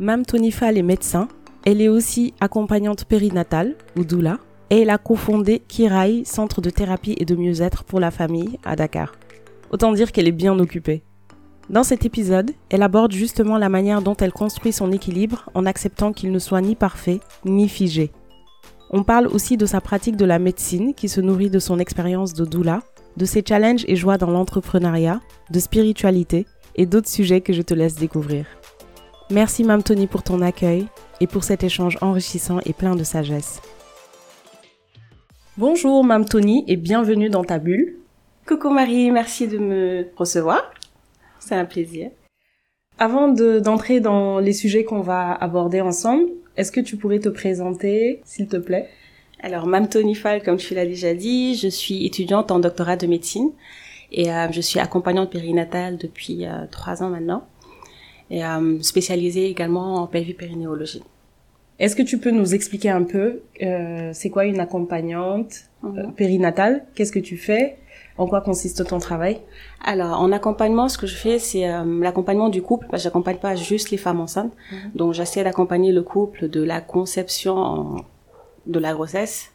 Mam Tonifal est médecin. Elle est aussi accompagnante périnatale, ou doula, et elle a cofondé Kirai, centre de thérapie et de mieux-être pour la famille à Dakar. Autant dire qu'elle est bien occupée. Dans cet épisode, elle aborde justement la manière dont elle construit son équilibre en acceptant qu'il ne soit ni parfait ni figé. On parle aussi de sa pratique de la médecine qui se nourrit de son expérience de doula, de ses challenges et joies dans l'entrepreneuriat, de spiritualité et d'autres sujets que je te laisse découvrir. Merci Mam Tony pour ton accueil et pour cet échange enrichissant et plein de sagesse. Bonjour Mam Tony et bienvenue dans ta bulle. Coucou Marie, merci de me recevoir. C'est un plaisir. Avant d'entrer dans les sujets qu'on va aborder ensemble, est-ce que tu pourrais te présenter, s'il te plaît? Alors, Mam Tony Fall, comme tu l'as déjà dit, je suis étudiante en doctorat de médecine et euh, je suis accompagnante périnatale depuis euh, trois ans maintenant et euh, spécialisée également en pelvipérinéologie. Est-ce que tu peux nous expliquer un peu euh, c'est quoi une accompagnante mhm. périnatale? Qu'est-ce que tu fais? En quoi consiste ton travail? Alors, en accompagnement, ce que je fais, c'est euh, l'accompagnement du couple. Parce que j'accompagne pas juste les femmes enceintes. Mhm. Donc, j'essaie d'accompagner le couple de la conception de la grossesse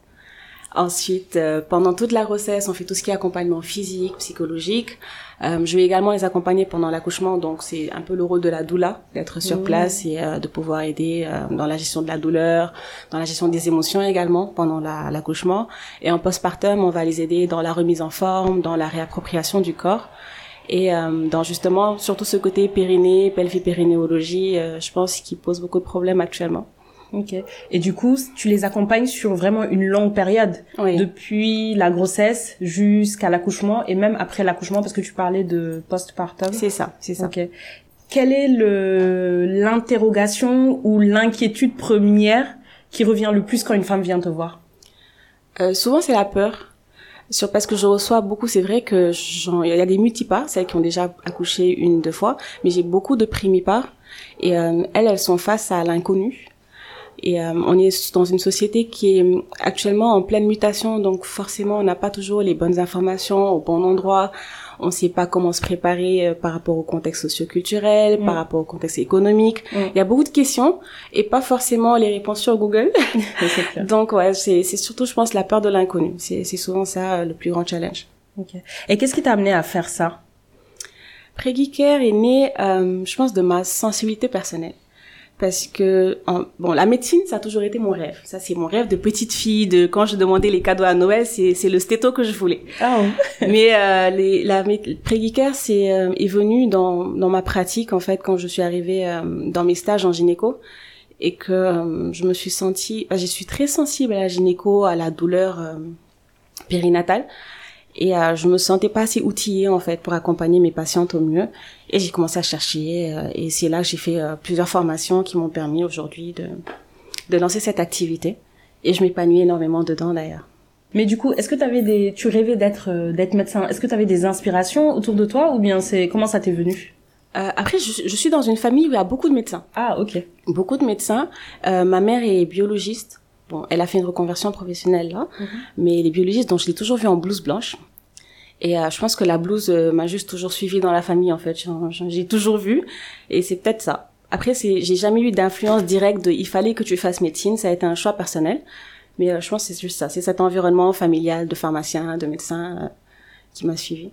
Ensuite, euh, pendant toute la grossesse, on fait tout ce qui est accompagnement physique, psychologique. Euh, je vais également les accompagner pendant l'accouchement, donc c'est un peu le rôle de la doula, d'être sur place et euh, de pouvoir aider dans la gestion de la douleur, dans la gestion des émotions également pendant l'accouchement. et en postpartum, on va les aider dans la remise en forme, dans la réappropriation du corps et dans justement surtout ce côté périnée, pelvipérinéologie, je pense qui pose beaucoup de problèmes actuellement. Ok. Et du coup, tu les accompagnes sur vraiment une longue période, depuis la grossesse jusqu'à l'accouchement et même après l'accouchement, parce que tu parlais de postpartum. C'est ça, c'est ça. Ok. Quelle est le l'interrogation ou l'inquiétude première qui revient le plus quand une femme vient te voir? Euh, Souvent, c'est la peur. Sur, parce que je reçois beaucoup, c'est vrai que il y a des multipas, celles qui ont déjà accouché une, deux fois, mais j'ai beaucoup de primipas et euh, elles, elles sont face à l'inconnu et euh, on est dans une société qui est actuellement en pleine mutation, donc forcément on n'a pas toujours les bonnes informations au bon endroit. On ne sait pas comment se préparer euh, par rapport au contexte socioculturel, par mm. rapport au contexte économique. Mm. Il y a beaucoup de questions et pas forcément les réponses sur Google. donc ouais, c'est surtout, je pense, la peur de l'inconnu. C'est souvent ça euh, le plus grand challenge. Okay. Et qu'est-ce qui t'a amené à faire ça? Préguicare est né, je pense, de ma sensibilité personnelle parce que bon la médecine ça a toujours été mon rêve. Ça c'est mon rêve de petite fille de quand je demandais les cadeaux à Noël c'est c'est le stéto que je voulais. Ah mais euh, les la préguicaire c'est euh, est venu dans dans ma pratique en fait quand je suis arrivée euh, dans mes stages en gynéco et que euh, je me suis sentie bah, je suis très sensible à la gynéco à la douleur périnatale et euh, je me sentais pas assez outillée en fait pour accompagner mes patientes au mieux et j'ai commencé à chercher euh, et c'est là que j'ai fait euh, plusieurs formations qui m'ont permis aujourd'hui de de lancer cette activité et je m'épanouis énormément dedans d'ailleurs. Mais du coup, est-ce que tu avais des tu rêvais d'être euh, d'être médecin? Est-ce que tu avais des inspirations autour de toi ou bien c'est comment ça t'est venu? Après, je, je, suis dans une famille où il y a beaucoup de médecins. Ah, ok. Beaucoup de médecins. ma mère est biologiste. Bon, elle a fait une reconversion professionnelle là, mhm. mais les biologistes, donc je l'ai toujours vue en blouse blanche. Et euh, je pense que la blouse euh, m'a juste toujours suivi dans la famille en fait. J'ai toujours vu et c'est peut-être ça. Après, c'est j'ai jamais eu d'influence directe de il fallait que tu fasses médecine. Ça a été un choix personnel. Mais euh, je pense que c'est juste ça. C'est cet environnement familial de pharmacien, de médecin qui m'a suivi.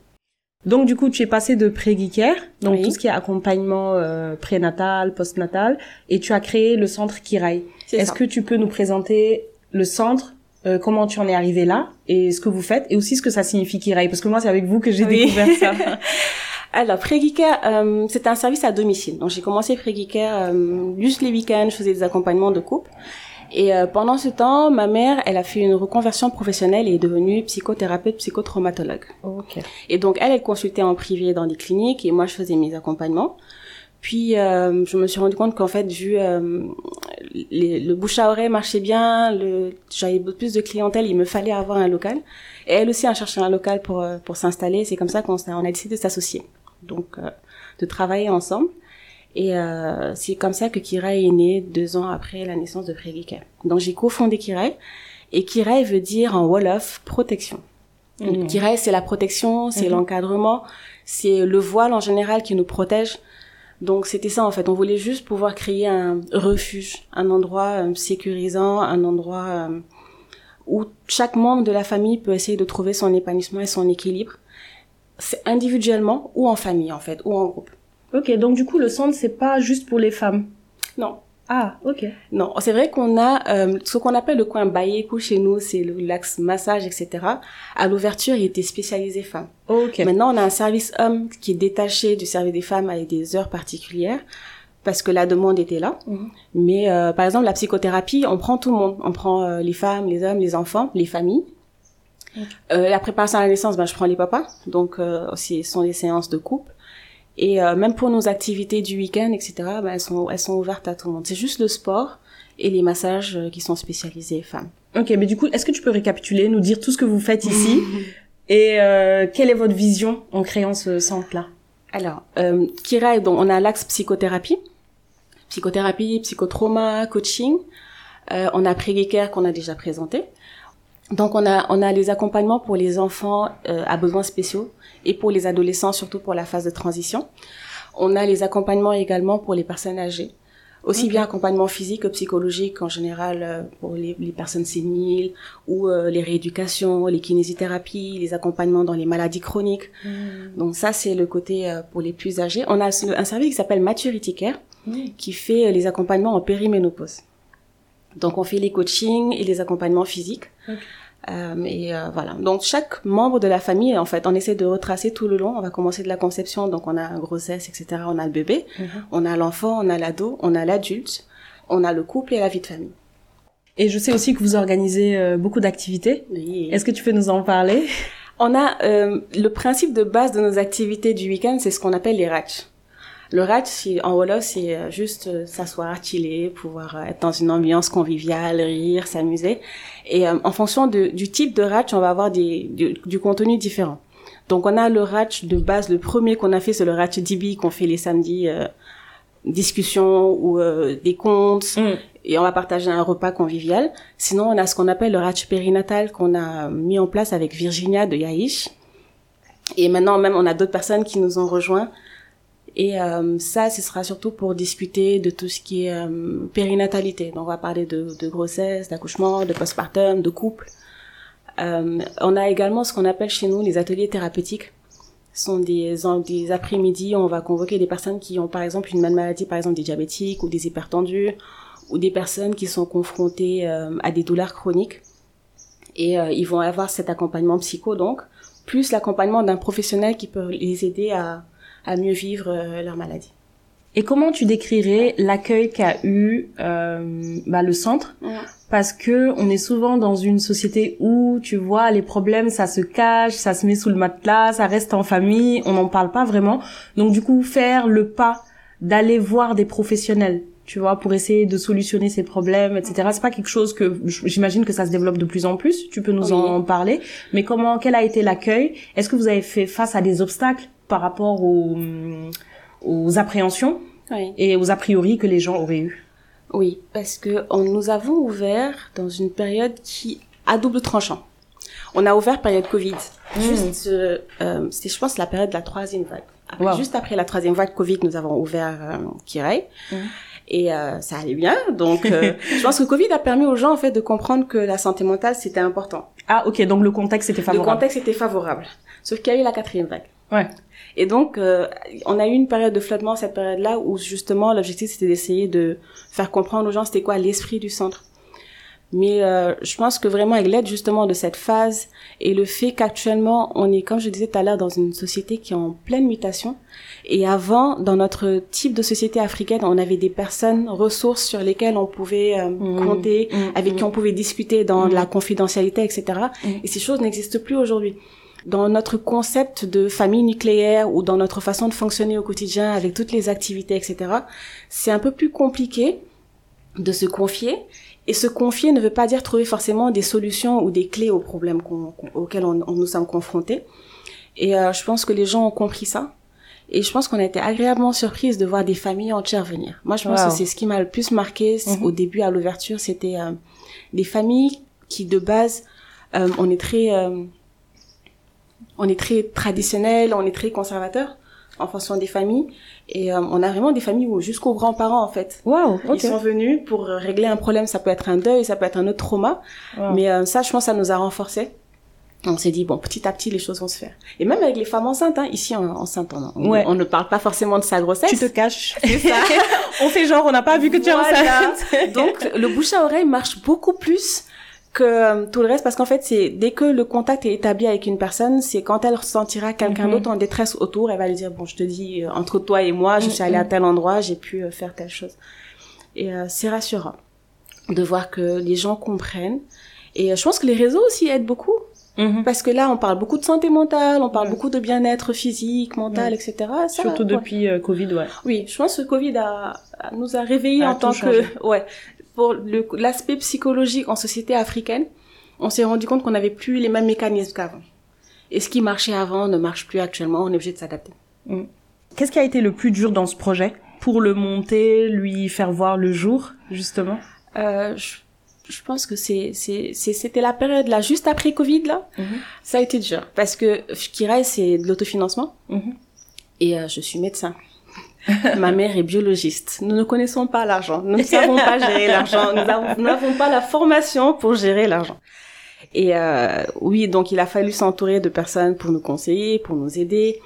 Donc du coup, tu es passé de pré-geeker, donc tout ce qui est accompagnement euh, prénatal, postnatal, et tu as créé le centre Kirai. Est-ce que tu peux nous présenter le centre euh, comment tu en es arrivé là et ce que vous faites et aussi ce que ça signifie Kirai parce que moi c'est avec vous que j'ai découvert ça. Alors Préguicare, euh, c'est un service à domicile. Donc j'ai commencé Préguicare euh, juste les week-ends, je faisais des accompagnements de couple. Et euh, pendant ce temps, ma mère, elle a fait une reconversion professionnelle et est devenue psychothérapeute, psychotraumatologue. Okay. Et donc elle, elle consultait en privé dans des cliniques et moi je faisais mes accompagnements. Puis euh, je me suis rendu compte qu'en fait, vu euh, le bouche à oreille marchait bien, le, j'avais plus de clientèle, il me fallait avoir un local. Et elle aussi a cherché un local pour euh, pour s'installer. C'est comme ça qu'on on a décidé de s'associer, donc euh, de travailler ensemble. Et c'est comme ça que Kirai est né deux ans après la naissance de Frédéric. Donc j'ai cofondé Kirai. Et Kirai veut dire en Wolof protection. Mmh. Kirai c'est la protection, c'est mmh. l'encadrement, c'est le voile en général qui nous protège Donc c'était ça en fait. On voulait juste pouvoir créer un refuge, un endroit euh, sécurisant, un endroit euh, où chaque membre de la famille peut essayer de trouver son épanouissement et son équilibre. C'est individuellement ou en famille en fait, ou en groupe. Ok, donc du coup le centre c'est pas juste pour les femmes? Non, Ah, ok. Non, c'est vrai qu'on a euh, ce qu'on appelle le coin baïekou chez nous, c'est l'axe massage, etc. À l'ouverture, il était spécialisé femmes. Ok. Maintenant, on a un service homme qui est détaché du service des femmes avec des heures particulières parce que la demande était là. Mhm. Mais euh, par exemple, la psychothérapie, on prend tout le monde. On prend euh, les femmes, les hommes, les enfants, les familles. Euh, la préparation à la naissance, ben, je prends les papas. Donc, euh, ce sont des séances de couple. Et euh, même pour nos activités du week-end, etc., ben, elles, sont, elles sont ouvertes à tout le monde. C'est juste le sport et les massages euh, qui sont spécialisés femmes. Ok, mais du coup, est-ce que tu peux récapituler, nous dire tout ce que vous faites ici et euh, quelle est votre vision en créant ce centre-là? Alors, euh, Kira, donc, on a l'axe psychothérapie, psychothérapie, psychotrauma, coaching. Euh, on a Pré-Care qu'on a déjà présenté. Donc, on a, on a les accompagnements pour les enfants euh, à besoins spéciaux et pour les adolescents, surtout pour la phase de transition. On a les accompagnements également pour les personnes âgées. Aussi bien accompagnement physique que psychologique en général euh, pour les, les personnes séniles ou euh, les rééducations, les kinésithérapies, les accompagnements dans les maladies chroniques. Donc ça, c'est le côté euh, pour les plus âgés. On a un service qui s'appelle Maturity Care qui fait euh, les accompagnements en périménopause. Donc on fait les coachings et les accompagnements physiques. Euh, et euh, voilà. Donc chaque membre de la famille, en fait, on essaie de retracer tout le long. On va commencer de la conception, donc on a grossesse, etc. On a le bébé, Mhm. on a l'enfant, on a l'ado, on a l'adulte, on a le couple et la vie de famille. Et je sais aussi que vous organisez euh, beaucoup d'activités. Oui. Est-ce que tu peux nous en parler? On a euh, le principe de base de nos activités du week-end, c'est ce qu'on appelle les ratchs. Le ratch, c'est- en Wolof, c'est euh, juste euh, s'asseoir, chiller, pouvoir euh, être dans une ambiance conviviale, rire, s'amuser. Et euh, en fonction de, du type de ratch, on va avoir des, du, du contenu différent. Donc on a le ratch de base, le premier qu'on a fait, c'est le ratch DB qu'on fait les samedis, euh, discussions ou euh, des contes et on va partager un repas convivial. Sinon, on a ce qu'on appelle le ratch périnatal qu'on a mis en place avec Virginia de Yaïch. Et maintenant, même, on a d'autres personnes qui nous ont rejoints. Et euh, ça, ce sera surtout pour discuter de tout ce qui est euh, périnatalité. Donc, on va parler de, de grossesse, d'accouchement, de postpartum, de couple. Euh, on a également ce qu'on appelle chez nous les ateliers thérapeutiques. Ce sont des, des après-midi où on va convoquer des personnes qui ont par exemple une maladie, par exemple des diabétiques ou des hypertendus, ou des personnes qui sont confrontées euh, à des douleurs chroniques. Et euh, ils vont avoir cet accompagnement psycho donc, plus l'accompagnement d'un professionnel qui peut les aider à, à mieux vivre euh, leur maladie. Et comment tu décrirais l'accueil qu'a eu euh, bah, le centre? Parce que on est souvent dans une société où, tu vois, les problèmes, ça se cache, ça se met sous le matelas, ça reste en famille, on n'en parle pas vraiment. Donc du coup, faire le pas d'aller voir des professionnels, tu vois, pour essayer de solutionner ces problèmes, etc. C'est pas quelque chose que j'imagine que ça se développe de plus en plus. Tu peux nous Oui. en parler. Mais comment, quel a été l'accueil? Est-ce que vous avez fait face à des obstacles? Par rapport aux, aux appréhensions Oui. et aux a priori que les gens auraient eu Oui, parce que on, nous avons ouvert dans une période qui a double tranchant. On a ouvert période Covid. Juste, euh, euh, c'était, je pense, la période de la troisième vague. Après- Wow. Juste après la troisième vague Covid, nous avons ouvert euh, Kirai. Mhm. Et euh, ça allait bien. Donc, euh, je pense que Covid a permis aux gens, en fait, de comprendre que la santé mentale, c'était important. Ah ok, donc le contexte était Le favorable. contexte était favorable. Sauf qu'il y a eu la quatrième vague. Ouais. Et donc, euh, on a eu une période de flottement, cette période-là, où justement, l'objectif, c'était d'essayer de faire comprendre aux gens c'était quoi l'esprit du centre. Mais euh, je pense que vraiment, avec l'aide justement de cette phase et le fait qu'actuellement, on est, comme je disais tout à l'heure, dans une société qui est en pleine mutation. Et avant, dans notre type de société africaine, on avait des personnes ressources sur lesquelles on pouvait euh, Mhm. compter, Mhm. avec qui on pouvait discuter dans Mhm. la confidentialité, etc. Et ces choses n'existent plus aujourd'hui dans notre concept de famille nucléaire ou dans notre façon de fonctionner au quotidien avec toutes les activités, etc., c'est un peu plus compliqué de se confier. Et se confier ne veut pas dire trouver forcément des solutions ou des clés aux problèmes qu'on- qu'on- auxquels on, on nous sommes confrontés. Et euh, je pense que les gens ont compris ça. Et je pense qu'on a été agréablement surprise de voir des familles entières venir. Moi, je pense Wow. que c'est ce qui m'a le plus marqué Mhm. au début, à l'ouverture, c'était euh, des familles qui, de base, euh, on est très... on est très traditionnel, on est très conservateur, en fonction des familles. Et euh, on a vraiment des familles où jusqu'aux grands-parents en fait. Wow, Ils sont venus pour régler un problème. Ça peut être un deuil, ça peut être un autre trauma. Mais euh, ça, je pense, ça nous a renforcés. On s'est dit bon, petit à petit, les choses vont se faire. Et même avec les femmes enceintes, hein, ici en, enceinte, on, Ouais. on ne parle pas forcément de sa grossesse. Tu te caches. on fait genre, on n'a pas vu que tu es Voilà. enceinte. Donc le bouche à oreille marche beaucoup plus que euh, tout le reste parce qu'en fait c'est dès que le contact est établi avec une personne, c'est quand elle ressentira quelqu'un Mhm. d'autre en détresse autour, elle va lui dire bon je te dis euh, entre toi et moi, je suis allée à tel endroit, j'ai pu euh, faire telle chose. Et euh, c'est rassurant de voir que les gens comprennent. Et euh, je pense que les réseaux aussi aident beaucoup Mhm. parce que là on parle beaucoup de santé mentale, on parle beaucoup de bien-être physique, mental, etc. Ça, Surtout ouais. depuis euh, Covid, ouais. Oui, je pense que Covid a, a- nous a réveillés A en tant changé. que ouais pour l'aspect psychologique en société africaine. On s'est rendu compte qu'on n'avait plus les mêmes mécanismes qu'avant. Et ce qui marchait avant ne marche plus actuellement. On est obligé de s'adapter. Qu'est-ce qui a été le plus dur dans ce projet pour le monter, lui faire voir le jour, justement? Euh, je, je pense que c'est c'était la période là juste après Covid là. Ça a été dur parce que Kirai c'est de l'autofinancement Mhm. et euh, je suis médecin. Ma mère est biologiste. Nous ne connaissons pas l'argent. Nous ne savons pas gérer l'argent. Nous avons- nous n'avons pas la formation pour gérer l'argent. Et euh, oui, donc il a fallu s'entourer de personnes pour nous conseiller, pour nous aider.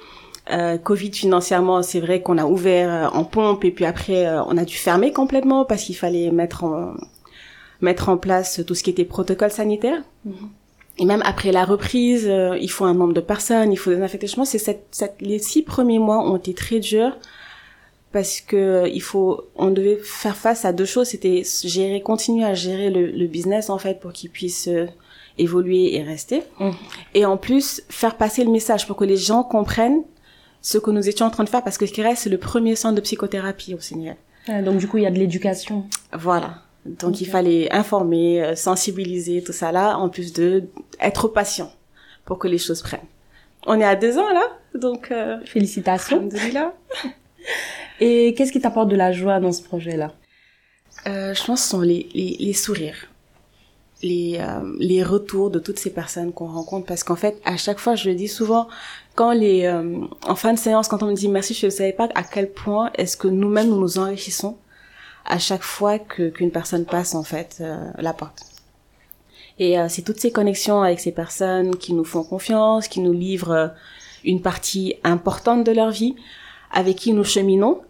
Euh, Covid financièrement, c'est vrai qu'on a ouvert euh, en pompe et puis après euh, on a dû fermer complètement parce qu'il fallait mettre en mettre en place tout ce qui était protocole sanitaire. Et même après la reprise, euh, il faut un nombre de personnes, il faut pense que c'est cette, cette, les six premiers mois ont été très durs parce que euh, il faut, on devait faire face à deux choses. C'était gérer, continuer à gérer le, le business en fait pour qu'il puisse euh, évoluer et rester. Mhm. Et en plus faire passer le message pour que les gens comprennent ce que nous étions en train de faire parce que Kira c'est le premier centre de psychothérapie au Sénégal. Ah, Donc du coup, il y a de l'éducation. Voilà. Donc il fallait informer, euh, sensibiliser, tout ça là, en plus de être patient pour que les choses prennent. On est à deux ans là, donc euh, Félicitations. alhamdoulilah. Et qu'est-ce qui t'apporte de la joie dans ce projet-là? Euh, je pense que ce sont les, les, les sourires, les, euh, les retours de toutes ces personnes qu'on rencontre, parce qu'en fait, à chaque fois, je le dis souvent, quand les, euh, en fin de séance, quand on me dit merci, je ne savais pas à quel point est-ce que nous-mêmes nous nous enrichissons à chaque fois qu'une personne passe en fait euh, la porte. Et euh, c'est toutes ces connexions avec ces personnes qui nous font confiance, qui nous livrent euh, une partie importante de leur vie, avec qui nous cheminons,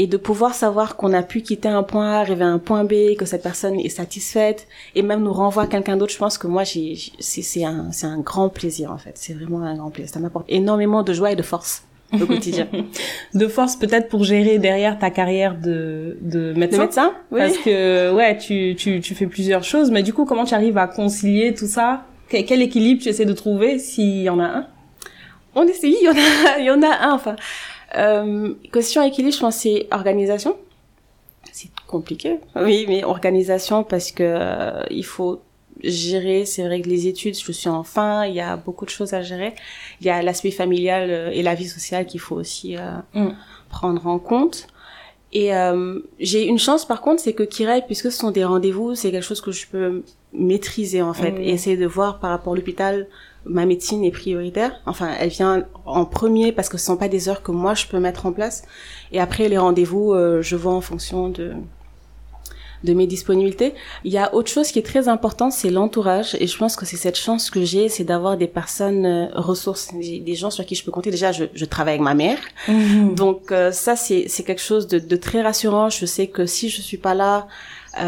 et de pouvoir savoir qu'on a pu quitter un point A, arriver à un point B, que cette personne est satisfaite, et même nous renvoie à quelqu'un d'autre. Je pense que moi, j'ai, j'ai- c'est, c'est un, c'est un grand plaisir en fait. C'est vraiment un grand plaisir. Ça m'apporte énormément de joie et de force au quotidien. De force peut-être pour gérer derrière ta carrière de, de médecin médecin, oui. Parce que ouais, tu, tu, tu fais plusieurs choses, mais du coup, comment tu arrives à concilier tout ça? Que- Quel équilibre tu essaies de trouver s'il y en a un? On essaye, il y en a, il y en a un, enfin. Euh, question équilibre, je pense, c'est organisation. C'est compliqué. Oui, mais organisation parce que euh, il faut gérer, c'est vrai que les études, je suis en fin, il y a beaucoup de choses à gérer. Il y a l'aspect familial euh, et la vie sociale qu'il faut aussi euh, Mm. prendre en compte. Et euh, j'ai une chance par contre, c'est que Kirai, puisque ce sont des rendez-vous, c'est quelque chose que je peux maîtriser en fait Mm. et essayer de voir par rapport à l'hôpital, ma médecine est prioritaire. Enfin, elle vient en premier parce que ce sont pas des heures que moi je peux mettre en place. Et après les rendez-vous, euh, je vois en fonction de de mes disponibilités. Il y a autre chose qui est très importante, c'est l'entourage. Et je pense que c'est cette chance que j'ai, c'est d'avoir des personnes euh, ressources, des, gens sur qui je peux compter. Déjà, je, je travaille avec ma mère. Donc euh, ça, c'est c'est quelque chose de, de très rassurant. Je sais que si je suis pas là,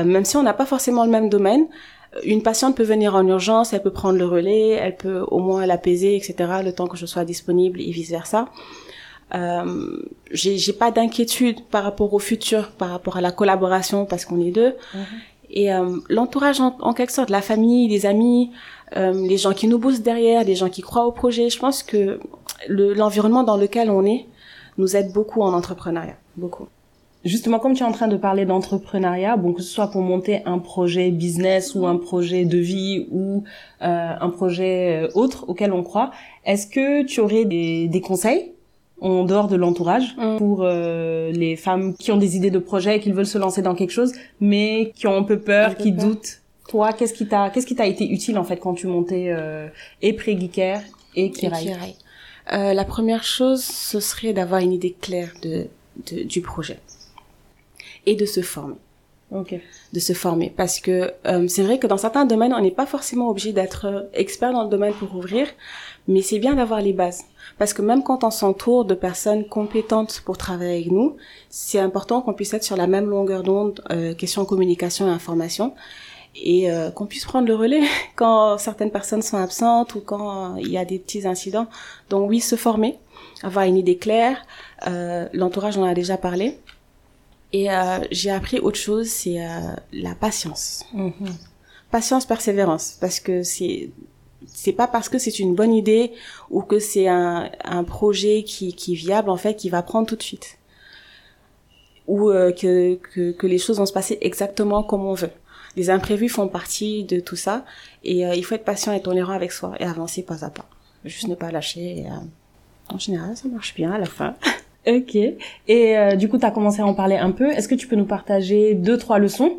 même si on n'a pas forcément le même domaine, une patiente peut venir en urgence, elle peut prendre le relais, elle peut au moins l'apaiser, etc. Le temps que je sois disponible et vice versa. Euh, j'ai pas d'inquiétude par rapport au futur, par rapport à la collaboration parce qu'on est deux. Mhm. Et euh, l'entourage en, en quelque sorte, la famille, les amis, euh, les gens qui nous boostent derrière, les gens qui croient au projet. Je pense que le- l'environnement dans lequel on est nous aide beaucoup en entrepreneuriat, beaucoup. Justement, comme tu es en train de parler d'entrepreneuriat, bon, que ce soit pour monter un projet business ou un projet de vie ou euh, un projet euh, autre auquel on croit, est-ce que tu aurais des, des conseils en dehors de l'entourage Mm. pour euh, les femmes qui ont des idées de projet et qui veulent se lancer dans quelque chose, mais qui ont un peu peur, Un peu qui peur. doutent? Toi, qu'est-ce qui t'a qu'est-ce qui t'a été utile en fait quand tu montais euh, et Pré-Geeker et Kirai Et Kirai. euh, La première chose, ce serait d'avoir une idée claire de, de, du projet et de se former. Ok. De se former parce que euh, c'est vrai que dans certains domaines, on n'est pas forcément obligé d'être expert dans le domaine pour ouvrir, mais c'est bien d'avoir les bases. Parce que même quand on s'entoure de personnes compétentes pour travailler avec nous, c'est important qu'on puisse être sur la même longueur d'onde, euh, question communication et information, et euh, qu'on puisse prendre le relais quand certaines personnes sont absentes ou quand il y a des petits incidents. Donc oui, se former, avoir une idée claire. Euh, L'entourage, on en a déjà parlé. Et euh, j'ai appris autre chose, c'est euh, la patience. Mhm. Patience, persévérance, parce que c'est c'est pas parce que c'est une bonne idée ou que c'est un, un projet qui, qui est viable en fait qui va prendre tout de suite ou euh, que, que que les choses vont se passer exactement comme on veut. Les imprévus font partie de tout ça et euh, il faut être patient et tolérant avec soi et avancer pas à pas. Juste ne pas lâcher. Et, euh, en général, ça marche bien à la fin. Ok. Et euh, du coup, tu as commencé à en parler un peu. Est-ce que tu peux nous partager deux, trois leçons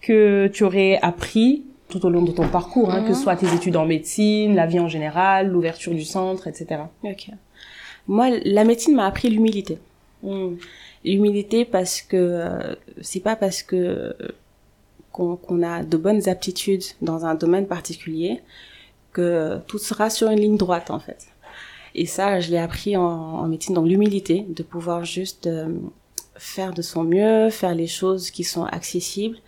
que tu aurais appris tout au long de ton parcours, hein, que ce soit tes études en médecine, la vie en général, l'ouverture du centre, etc. Ok. Moi, la médecine m'a appris l'humilité. Mm. L'humilité parce que euh, c'est pas parce que euh, qu'on qu'on a de bonnes aptitudes dans un domaine particulier que tout sera sur une ligne droite en fait. Et ça, je l'ai appris en, en médecine, donc l'humilité, de pouvoir juste euh, faire de son mieux, faire les choses qui sont accessibles,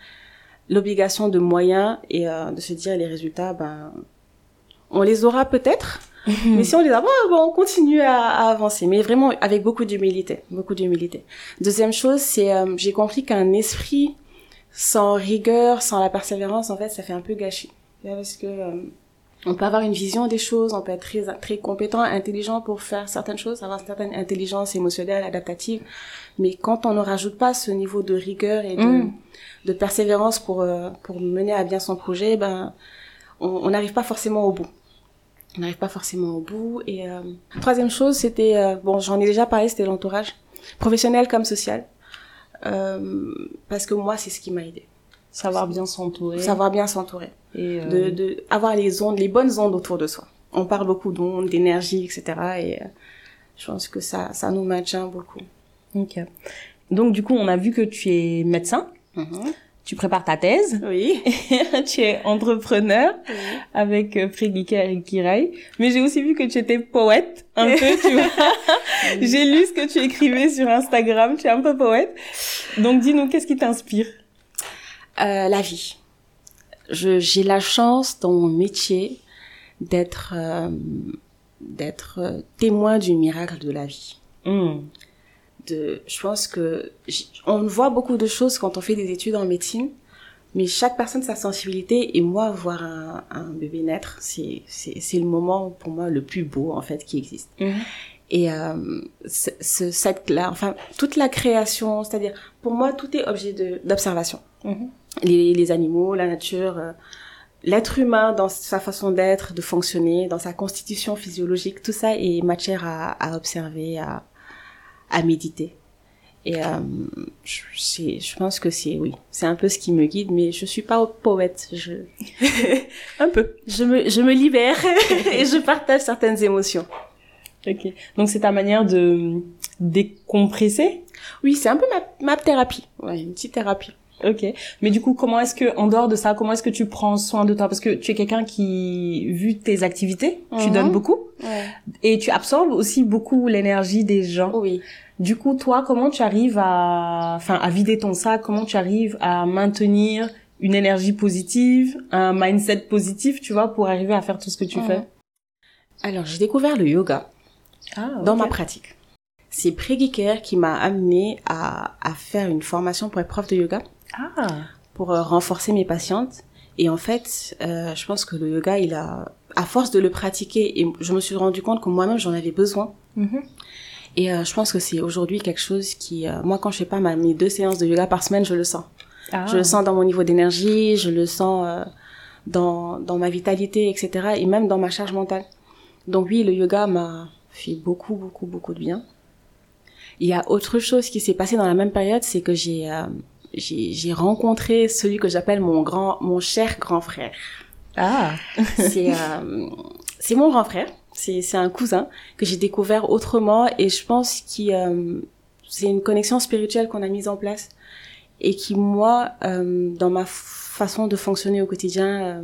l'obligation de moyens et euh, de se dire les résultats, ben, on les aura peut-être, mais si on les a pas, ben, on continue à, à avancer, mais vraiment avec beaucoup d'humilité, beaucoup d'humilité. Deuxième chose, c'est euh, j'ai compris qu'un esprit sans rigueur, sans la persévérance, en fait, ça fait un peu gâchis. Parce que on peut avoir une vision des choses, on peut être très très compétent, intelligent pour faire certaines choses, avoir une certaine intelligence émotionnelle, adaptative, mais quand on ne rajoute pas ce niveau de rigueur et de, Mm. de persévérance pour euh, pour mener à bien son projet, ben on on n'arrive pas forcément au bout. On n'arrive pas forcément au bout. Et euh, troisième chose, c'était euh, bon, j'en ai déjà parlé, c'était l'entourage, professionnel comme social, Euh, parce que moi c'est ce qui m'a aidé. Savoir bien s'entourer. Savoir bien s'entourer Et, euh, de, de avoir les ondes, les bonnes ondes autour de soi. On parle beaucoup d'ondes, d'énergie, etc. Et euh, je pense que ça, ça nous maintient beaucoup. Ok. Donc du coup, on a vu que tu es médecin, tu prépares ta thèse, Oui. tu es entrepreneur avec euh, Préguica et Kirai, mais j'ai aussi vu que tu étais poète un peu, tu vois. j'ai lu ce que tu écrivais sur Instagram, tu es un peu poète. Donc dis-nous, qu'est-ce qui t'inspire? Euh, la vie. J'ai la chance dans mon métier d'être, euh, d'être euh, témoin du miracle de la vie. Hmm. de je pense que on voit beaucoup de choses quand on fait des études en médecine mais chaque personne sa sensibilité et moi voir un, un bébé naître c'est c'est le moment pour moi le plus beau en fait qui existe Mhm. et euh, ce, ce- cette là enfin toute la création c'est-à-dire pour moi tout est objet d'observation Mhm. Les, les animaux, la nature, euh, l'être humain dans sa façon d'être, de fonctionner, dans sa constitution physiologique, tout ça est matière à, à observer, à, à méditer. Et euh, je, je pense que c'est oui, c'est un peu ce qui me guide, mais je suis pas poète. Je, Un peu. je me, je me libère et je partage certaines émotions. Ok. Donc c'est ta manière de décompresser? Oui, c'est un peu ma, ma thérapie, ouais, une petite thérapie. Ok. Mais du coup, comment est-ce que, en dehors de ça, comment est-ce que tu prends soin de toi? Parce que tu es quelqu'un qui, vu tes activités, tu Mhm. donnes beaucoup Ouais. et tu absorbes aussi beaucoup l'énergie des gens. Oui. Du coup, toi, comment tu arrives à, enfin, à vider ton sac? Comment tu arrives à maintenir une énergie positive, un mindset positif, tu vois, pour arriver à faire tout ce que tu Mhm. fais? Alors, j'ai découvert le yoga. Ah, dans ma pratique. C'est Préguicaire qui m'a amené à, à faire une formation pour être prof de yoga, Ah. pour euh, renforcer mes patientes. Et en fait, euh, je pense que le yoga, il a, à force de le pratiquer, et je me suis rendu compte que moi-même j'en avais besoin. Mhm. Et euh, je pense que c'est aujourd'hui quelque chose qui, euh, moi quand je fais pas ma, mes deux séances de yoga par semaine, je le sens. Ah. Je le sens dans mon niveau d'énergie, je le sens dans, dans ma vitalité, etc. Et même dans ma charge mentale. Donc oui, le yoga m'a fait beaucoup, beaucoup, beaucoup de bien. Il y a autre chose qui s'est passé dans la même période, c'est que j'ai j'ai rencontré celui que j'appelle mon grand, mon cher grand frère. Ah. C'est euh, c'est mon grand frère. c'est c'est un cousin que j'ai découvert autrement et je pense qu'il euh, c'est une connexion spirituelle qu'on a mise en place et qui moi euh, dans ma façon de fonctionner au quotidien euh,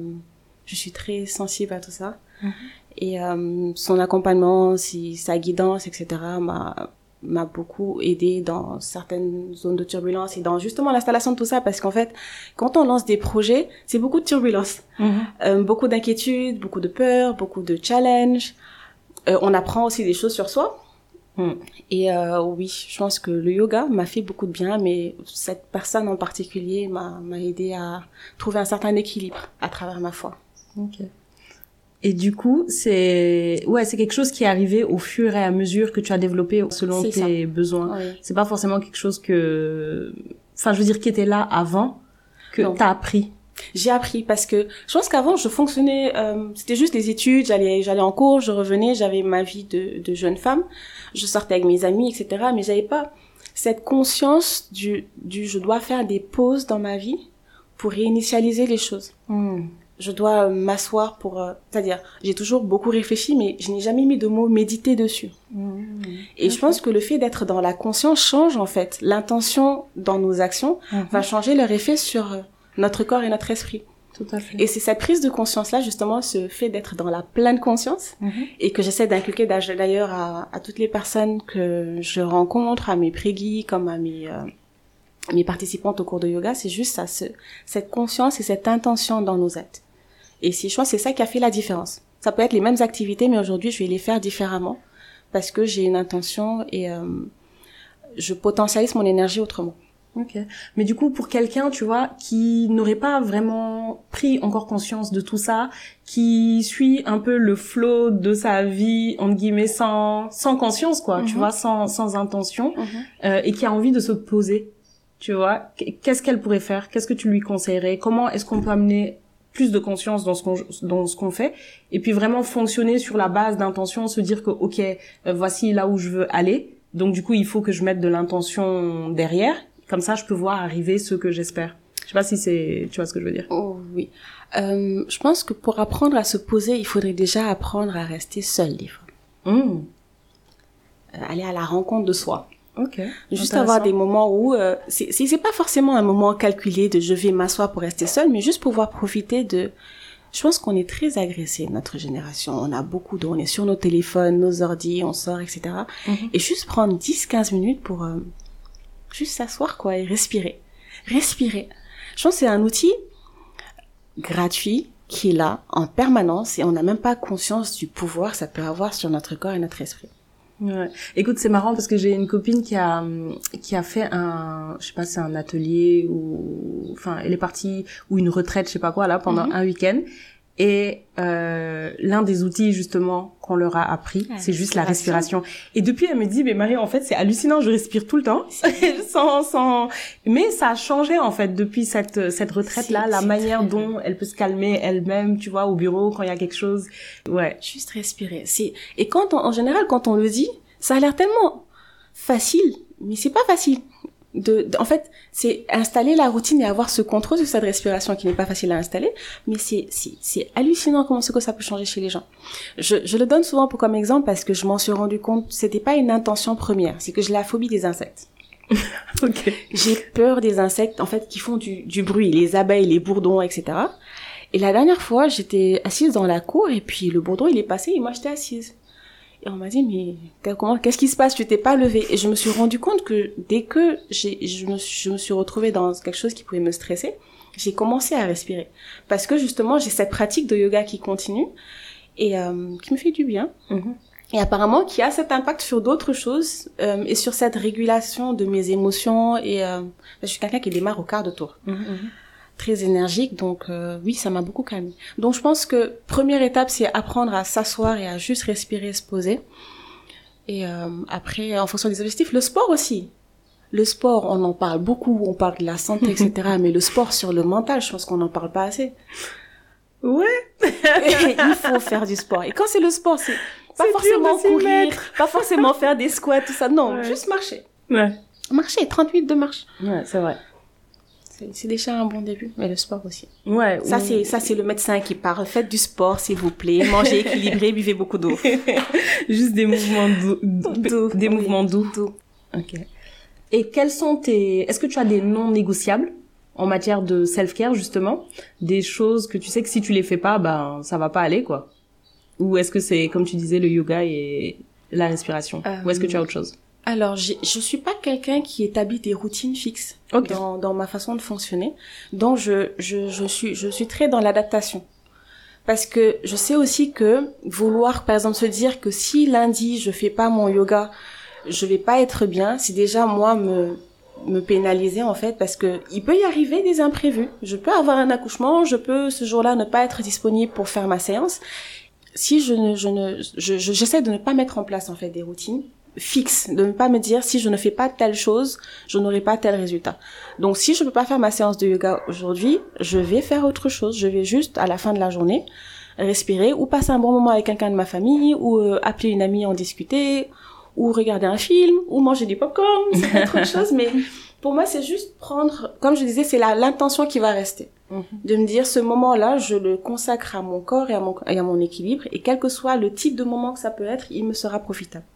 je suis très sensible à tout ça mm-hmm. et euh, son accompagnement si sa guidance etc m'a m'a beaucoup aidé dans certaines zones de turbulence et dans justement l'installation de tout ça parce qu'en fait quand on lance des projets c'est beaucoup de turbulence mhm. euh, beaucoup d'inquiétudes beaucoup de peur beaucoup de challenges. Euh, on apprend aussi des choses sur soi. Mm. et euh, oui je pense que le yoga m'a fait beaucoup de bien mais cette personne en particulier m'a m'a aidé à trouver un certain équilibre à travers ma foi. Ok et du coup, c'est ouais, c'est quelque chose qui est arrivé au fur et à mesure que tu as développé selon tes besoins. C'est pas forcément quelque chose que, enfin, je veux dire, qui était là avant que t'as appris. J'ai appris parce que je pense qu'avant je fonctionnais, euh, c'était juste des études, j'allais j'allais en cours, je revenais, j'avais ma vie de, de jeune femme, je sortais avec mes amis, etc. Mais j'avais pas cette conscience du du je dois faire des pauses dans ma vie pour réinitialiser les choses. Hmm je dois m'asseoir pour euh, c'est-à-dire j'ai toujours beaucoup réfléchi mais je n'ai jamais mis de mots méditer dessus mmh. et je pense que le fait d'être dans la conscience change en fait l'intention dans nos actions mmh. va changer leur effet sur euh, notre corps et notre esprit tout à fait. Et c'est cette prise de conscience là justement ce fait d'être dans la pleine conscience mmh. et que j'essaie d'inculquer d'ailleurs à, à, toutes les personnes que je rencontre à mes pré comme à mes euh, mes participantes au cours de yoga, c'est juste ça, ce, cette conscience et cette intention dans nos actes. Et si je crois c'est ça qui a fait la différence. Ça peut être les mêmes activités, mais aujourd'hui, je vais les faire différemment parce que j'ai une intention et euh, je potentialise mon énergie autrement. Ok. Mais du coup, pour quelqu'un, tu vois, qui n'aurait pas vraiment pris encore conscience de tout ça, qui suit un peu le flot de sa vie, entre guillemets, sans, sans conscience, quoi, tu mhm. vois, sans, sans intention, mhm. euh, et qui a envie de se poser, tu vois, qu'est-ce qu'elle pourrait faire? Qu'est-ce que tu lui conseillerais? Comment est-ce qu'on peut amener plus de conscience dans ce qu'on dans ce qu'on fait. Et puis vraiment fonctionner sur la base d'intention se dire que ok euh, voici là où je veux aller. Donc du coup il faut que je mette de l'intention derrière. Comme ça je peux voir arriver ce que j'espère. Je sais pas si c'est tu vois ce que je veux dire. Oh oui. Euh, je pense que pour apprendre à se poser il faudrait déjà apprendre à rester seul des fois. Mmh. euh, aller à la rencontre de soi Okay. Juste avoir des moments où euh, c'est c'est pas forcément un moment calculé de je vais m'asseoir pour rester seul, mais juste pouvoir profiter de. Je pense qu'on est très agressé notre génération. On a beaucoup de, on est sur nos téléphones, nos ordi, on sort, etc. Mhm. Et juste prendre 10-15 minutes pour euh, juste s'asseoir quoi et respirer, respirer. Je pense que c'est un outil gratuit qui est là en permanence et on n'a même pas conscience du pouvoir que ça peut avoir sur notre corps et notre esprit. Ouais. Écoute, c'est marrant parce que j'ai une copine qui a qui a fait un, je sais pas, c'est un atelier ou, enfin, elle est partie ou une retraite, je sais pas quoi là, pendant mhm. un week-end. Et euh, l'un des outils justement qu'on leur a appris, c'est juste la respiration. Et depuis, elle me dit, mais Marie, en fait, c'est hallucinant, je respire tout le temps, sans, sans. Mais ça a changé en fait depuis cette cette retraite là, la manière dont elle peut se calmer elle-même, tu vois, au bureau quand il y a quelque chose. Ouais. Juste respirer. C'est et quand en général quand on le dit, ça a l'air tellement facile, mais c'est pas facile de, en fait, c'est installer la routine et avoir ce contrôle sur cette respiration qui n'est pas facile à installer, mais c'est, c'est, hallucinant comment ce que ça peut changer chez les gens. Je, je le donne souvent pour comme exemple parce que je m'en suis rendu compte, c'était pas une intention première, c'est que j'ai la phobie des insectes. J'ai peur des insectes, en fait, qui font du, du bruit, les abeilles, les bourdons, etc. Et la dernière fois, j'étais assise dans la cour et puis le bourdon, il est passé et moi j'étais assise. On m'a dit, mais comment, qu'est-ce qui se passe? Tu t'es pas levé Et je me suis rendu compte que dès que j'ai, je me, je me suis retrouvée dans quelque chose qui pouvait me stresser, j'ai commencé à respirer. Parce que justement, j'ai cette pratique de yoga qui continue et euh, qui me fait du bien. Mm-hmm. Et apparemment, qui a cet impact sur d'autres choses euh, et sur cette régulation de mes émotions. Et euh, je suis quelqu'un qui démarre au quart de tour. Mm-hmm très énergique. Donc euh, oui, ça m'a beaucoup calmé. Donc je pense que première étape, c'est apprendre à s'asseoir et à juste respirer, se poser. Et euh, après, en fonction des objectifs, le sport aussi. Le sport, on en parle beaucoup, on parle de la santé, etc. mais le sport sur le mental, je pense qu'on n'en parle pas assez. Ouais. il faut faire du sport. Et quand c'est le sport, c'est pas forcément courir, pas forcément faire des squats, tout ça. Non, juste marcher. Ouais. Marcher, 30 minutes de marche. Ouais, c'est vrai. C'est déjà un bon début, mais le sport aussi. Ouais. Ça, c'est, ça, c'est le médecin qui parle. Faites du sport, s'il vous plaît. Mangez équilibré, buvez beaucoup d'eau. Juste des mouvements doux. Des mouvements doux. Ok. Et quels sont tes, est-ce que tu as des non négociables en matière de self-care, justement? Des choses que tu sais que si tu les fais pas, ben, ça va pas aller, quoi. Ou est-ce que c'est, comme tu disais, le yoga et la respiration? Ou est-ce que tu as autre chose? Alors, je suis pas quelqu'un qui établit des routines fixes dans, dans ma façon de fonctionner. Donc, je, je, je suis, je suis très dans l'adaptation. Parce que je sais aussi que vouloir, par exemple, se dire que si lundi je fais pas mon yoga, je vais pas être bien, c'est déjà moi me me pénaliser en fait parce que il peut y arriver des imprévus. Je peux avoir un accouchement, je peux ce jour-là ne pas être disponible pour faire ma séance. Si je ne je ne je j'essaie de ne pas mettre en place en fait des routines fixe, de ne pas me dire si je ne fais pas telle chose, je n'aurai pas tel résultat. Donc si je peux pas faire ma séance de yoga aujourd'hui, je vais faire autre chose. Je vais juste à la fin de la journée respirer ou passer un bon moment avec quelqu'un de ma famille ou euh, appeler une amie en discuter ou regarder un film ou manger du popcorn, c'est autre chose mais pour moi c'est juste prendre comme je disais c'est l'intention qui va rester. Mhm. De me dire ce moment-là, je le consacre à mon corps et à mon, et à mon équilibre et quel que soit le type de moment que ça peut être, il me sera profitable.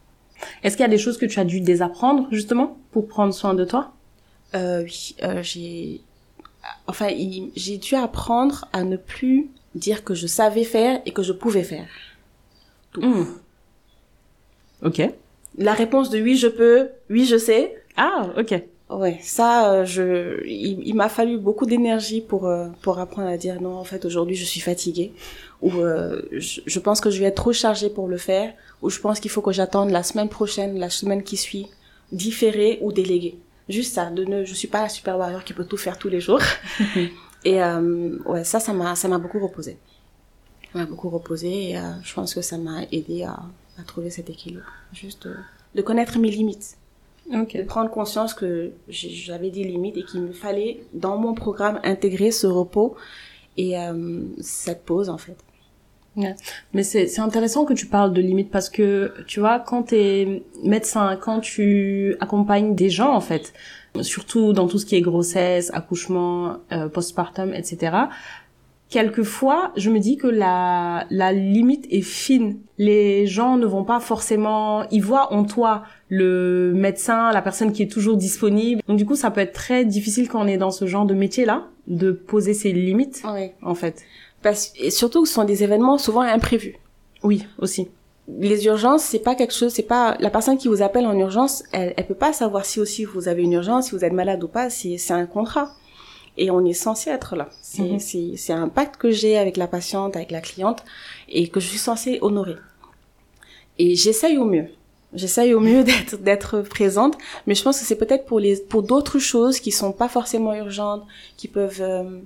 Est-ce qu'il y a des choses que tu as dû désapprendre justement pour prendre soin de toi? Euh, Oui, euh, j'ai, enfin, j'ai dû apprendre à ne plus dire que je savais faire et que je pouvais faire. Tout. Hmm. Ok. La réponse de oui je peux, oui je sais. Ah, ok. Ouais, ça, euh, je, il, m'a fallu beaucoup d'énergie pour euh, pour apprendre à dire non. En fait, aujourd'hui, je suis fatiguée, ou euh, je, je, pense que je vais être trop chargée pour le faire, ou je pense qu'il faut que j'attende la semaine prochaine, la semaine qui suit, différer ou déléguer. Juste ça, de ne, je suis pas la super warrior qui peut tout faire tous les jours. et euh, ouais, ça, ça m'a, ça m'a beaucoup reposé. Ça m'a beaucoup reposé et euh, je pense que ça m'a aidé à, à, trouver cet équilibre. Juste de connaître mes limites. Okay. De prendre conscience que j'avais des limites et qu'il me fallait, dans mon programme, intégrer ce repos et euh, cette pause, en fait. Mais c'est intéressant que tu parles de limites parce que tu vois quand tu es médecin, quand tu accompagnes des gens en fait, surtout dans tout ce qui est grossesse, accouchement, euh, postpartum, etc. Quelquefois, je me dis que la la limite est fine. Les gens ne vont pas forcément, ils voient en toi le médecin, la personne qui est toujours disponible. Donc du coup, ça peut être très difficile quand on est dans ce genre de métier là de poser ses limites oui. en fait. Parce, et surtout que ce sont des événements souvent imprévus. Oui, aussi. Les urgences, c'est pas quelque chose, c'est pas la personne qui vous appelle en urgence, elle, elle peut pas savoir si aussi vous avez une urgence, si vous êtes malade ou pas. C'est, c'est un contrat et on est censé être là. C'est, mm-hmm. c'est, un pacte que j'ai avec la patiente, avec la cliente et que je suis censée honorer. Et j'essaye au mieux. J'essaye au mieux d'être d'être présente, mais je pense que c'est peut-être pour les pour d'autres choses qui sont pas forcément urgentes, qui peuvent euh,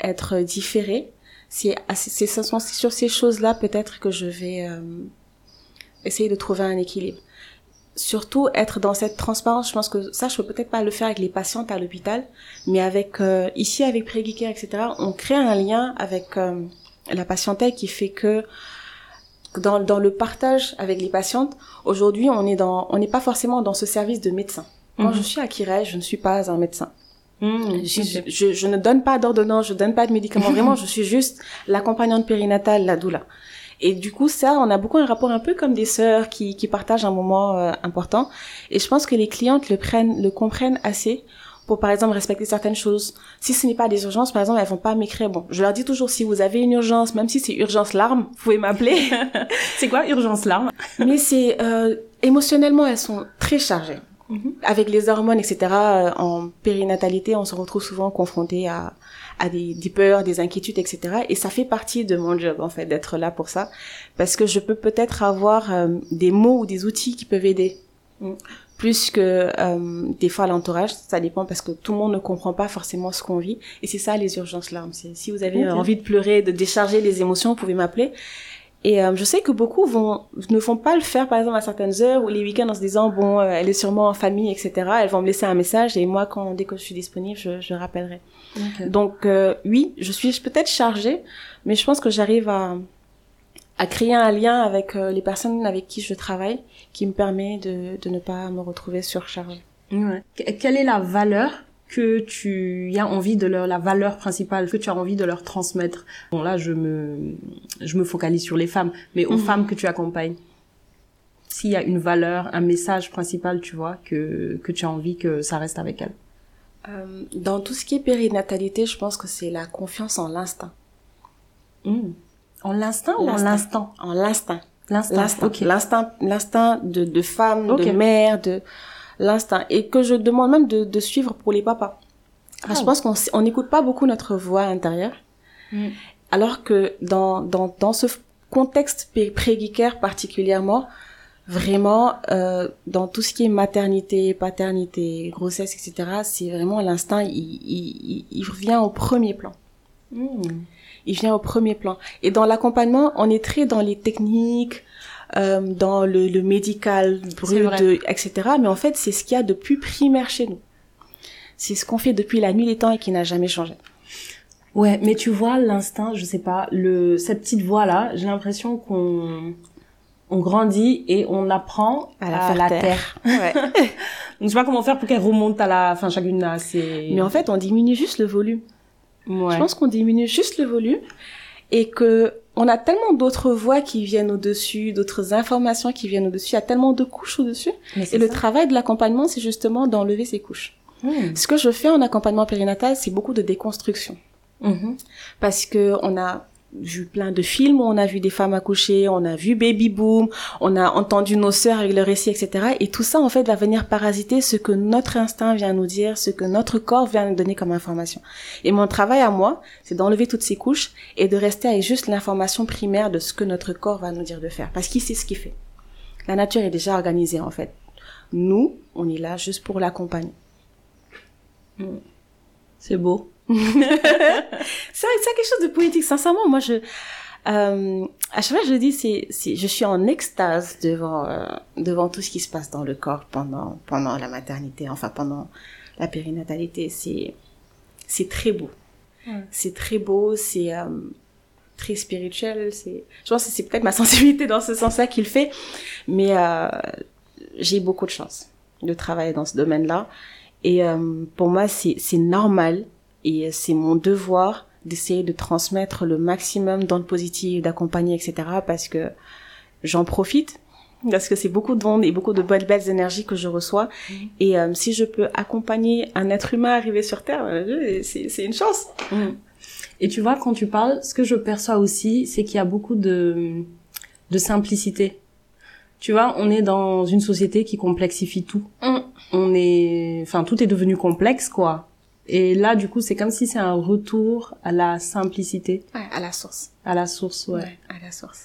être différées c'est c'est sur ces choses-là peut-être que je vais euh, essayer de trouver un équilibre. Surtout être dans cette transparence, je pense que ça je peux peut-être pas le faire avec les patientes à l'hôpital, mais avec euh, ici avec Préguicare, etc. On crée un lien avec euh, la patientèle qui fait que dans, dans le partage avec les patientes, aujourd'hui on est dans on n'est pas forcément dans ce service de médecin. Quand mhm. je suis à Kirel, je ne suis pas un médecin. Je, je, ne donne pas d'ordonnance, je donne pas de médicaments. Vraiment, je suis juste l'accompagnante périnatale, la doula. Et du coup, ça, on a beaucoup un rapport un peu comme des sœurs qui, qui partagent un moment euh, important. Et je pense que les clientes le prennent, le comprennent assez pour, par exemple, respecter certaines choses. Si ce n'est pas des urgences, par exemple, elles vont pas m'écrire. Bon, je leur dis toujours, si vous avez une urgence, même si c'est urgence larme, vous pouvez m'appeler. c'est quoi urgence larme? Mais c'est euh, émotionnellement, elles sont très chargées. Mhm. Avec les hormones, etc., euh, en périnatalité, on se retrouve souvent confronté à, à des, des, peurs, des inquiétudes, etc. Et ça fait partie de mon job, en fait, d'être là pour ça. Parce que je peux peut-être avoir euh, des mots ou des outils qui peuvent aider. Mm. Plus que euh, des fois l'entourage, ça dépend parce que tout le monde ne comprend pas forcément ce qu'on vit. Et c'est ça les urgences larmes. Si vous avez envie de pleurer, de décharger les émotions, vous pouvez m'appeler. Et euh, je sais que beaucoup vont ne font pas le faire par exemple à certaines heures ou les week-ends en se disant bon euh, elle est sûrement en famille etc. Elles vont me laisser un message et moi quand dès que je suis disponible je, je rappellerai. Donc euh, oui je suis peut-être chargée mais je pense que j'arrive à à créer un lien avec les personnes avec qui je travaille qui me permet de de ne pas me retrouver surchargée. Ouais. Quelle est la valeur que tu as envie de leur la valeur principale que tu as envie de leur transmettre bon là je me je me focalise sur les femmes mais aux Mhm. femmes que tu accompagnes s'il y a une valeur un message principal tu vois que que tu as envie que ça reste avec elles Euh, dans tout ce qui est périnatalité, je pense que c'est la confiance en l'instinct. Hmm. en l'instinct ou en L'instinct. l'instant? En l'instinct. l'instinct L'instinct. de, de femme, de mère, de l'instinct. Et que je demande même de, de suivre pour les papas. Ah. je pense qu'on n'écoute pas beaucoup notre voix intérieure. Mm. Alors que dans, dans, dans ce contexte pré- pré-geeker particulièrement, vraiment, euh, dans tout ce qui est maternité, paternité, grossesse, etc., c'est vraiment l'instinct, il, il, il, revient au premier plan. Hmm. Il vient au premier plan. Et dans l'accompagnement, on est très dans les techniques, euh, dans le, le médical brut, etc. Mais en fait, c'est ce qu'il y a de plus primaire chez nous. C'est ce qu'on fait depuis la nuit des temps et qui n'a jamais changé. Ouais, mais tu vois l'instinct, je sais pas, le cette petite voix là, j'ai l'impression qu'on on grandit et on apprend À à la la, faire terre. Ouais. Donc je sais pas comment faire pour qu'elle remonte à la, enfin chacune a ses. Mais en fait, on diminue juste le volume. ouais. Je pense qu'on diminue juste le volume et que on a tellement d'autres voix qui viennent au-dessus, d'autres informations qui viennent au-dessus, il y a tellement de couches au-dessus. Et le travail de l'accompagnement, c'est justement d'enlever ces couches. Hmm. Ce que je fais en accompagnement périnatal, c'est beaucoup de déconstruction. Mhm. parce que on a vu plein de films où on a vu des femmes accoucher, on a vu Baby Boom, on a entendu nos sœurs avec le récit, etc. Et tout ça, en fait, va venir parasiter ce que notre instinct vient nous dire, ce que notre corps vient nous donner comme information. Et mon travail à moi, c'est d'enlever toutes ces couches et de rester avec juste l'information primaire de ce que notre corps va nous dire de faire. Parce qu'il sait ce qu'il fait. La nature est déjà organisée, en fait. Nous, on est là juste pour l'accompagner. C'est beau. C'est quelque chose de poétique. Sincèrement, moi, je, euh, à chaque fois, je dis, c'est, je suis en extase devant, euh, devant tout ce qui se passe dans le corps pendant, pendant la maternité, enfin, pendant la périnatalité. C'est, c'est très beau. C'est très beau, c'est, euh, très spirituel. C'est, je pense que c'est peut-être ma sensibilité dans ce sens-là qui le fait. Mais, j'ai beaucoup de chance de travailler dans ce domaine-là. Et, pour moi, c'est, c'est normal et c'est mon devoir d'essayer de transmettre le maximum dans le positif, d'accompagner, etc. Parce que j'en profite, parce que c'est beaucoup de monde et beaucoup de belles, belles énergies que je reçois. Et euh, si je peux accompagner un être humain arrivé sur Terre, euh, c'est une chance. Hmm. Et tu vois, quand tu parles, ce que je perçois aussi, c'est qu'il y a beaucoup de, de simplicité. Tu vois, on est dans une société qui complexifie tout. Mm. On est, enfin, tout est devenu complexe, quoi. Et là, du coup, c'est comme si c'est un retour à la simplicité, Ouais, à la source. à la source, ouais. Ouais, à la source.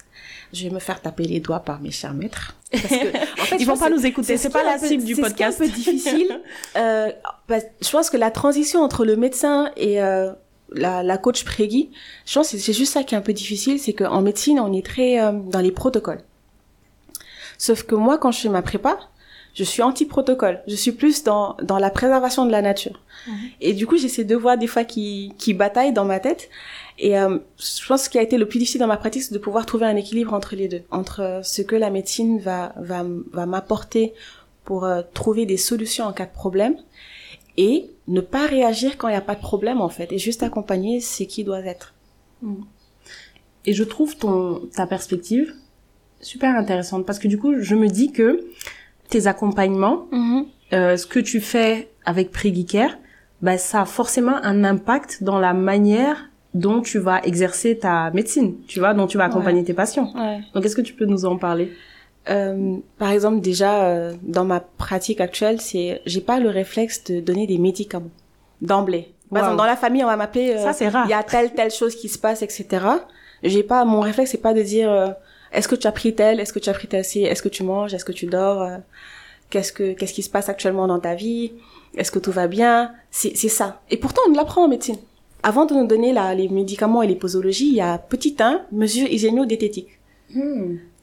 Je vais me faire taper les doigts par mes chers maîtres. Parce que, en fait, Ils vont pas nous écouter, ce c'est pas la cible du c'est ce podcast. un peu difficile. Euh, parce- je pense que la transition entre le médecin et euh, la, la coach prégui, je pense que c'est juste ça qui est un peu difficile, c'est qu'en médecine, on est très euh, dans les protocoles. Sauf que moi, quand je fais ma prépa, je suis anti-protocole. Je suis plus dans, dans la préservation de la nature. Et du coup, j'ai ces deux voix des fois qui, qui bataillent dans ma tête. Et euh, je pense que ce qui a été le plus difficile dans ma pratique, c'est de pouvoir trouver un équilibre entre les deux, entre euh, ce que la médecine va va, va m'apporter pour euh, trouver des solutions en cas de problème et ne pas réagir quand il n'y a pas de problème en fait, et juste accompagner ce qui doit être. Et je trouve ton, ta perspective super intéressante parce que du coup, je me dis que tes accompagnements, euh, ce que tu fais avec Préguicare, bah, ça a forcément un impact dans la manière dont tu vas exercer ta médecine, tu vois, dont tu vas accompagner tes patients. Ouais. Donc, est-ce que tu peux nous en parler? Euh, par exemple, déjà euh, dans ma pratique actuelle, c'est j'ai pas le réflexe de donner des médicaments d'emblée. Par Wow. exemple, dans la famille, on va m'appeler. euh, Ça, c'est rare. Il y a telle telle chose qui se passe, etc. J'ai pas mon réflexe, c'est pas de dire euh, est-ce que tu as pris tel, est-ce que tu as pris tel est-ce que tu manges, est-ce que tu dors, euh, qu'est-ce que qu'est-ce qui se passe actuellement dans ta vie, est-ce que tout va bien? C'est c'est ça. Et pourtant, on l'apprend en médecine. Avant de nous donner là, les médicaments et les posologies, il y a petit 1, mesure hygiéno-diététique.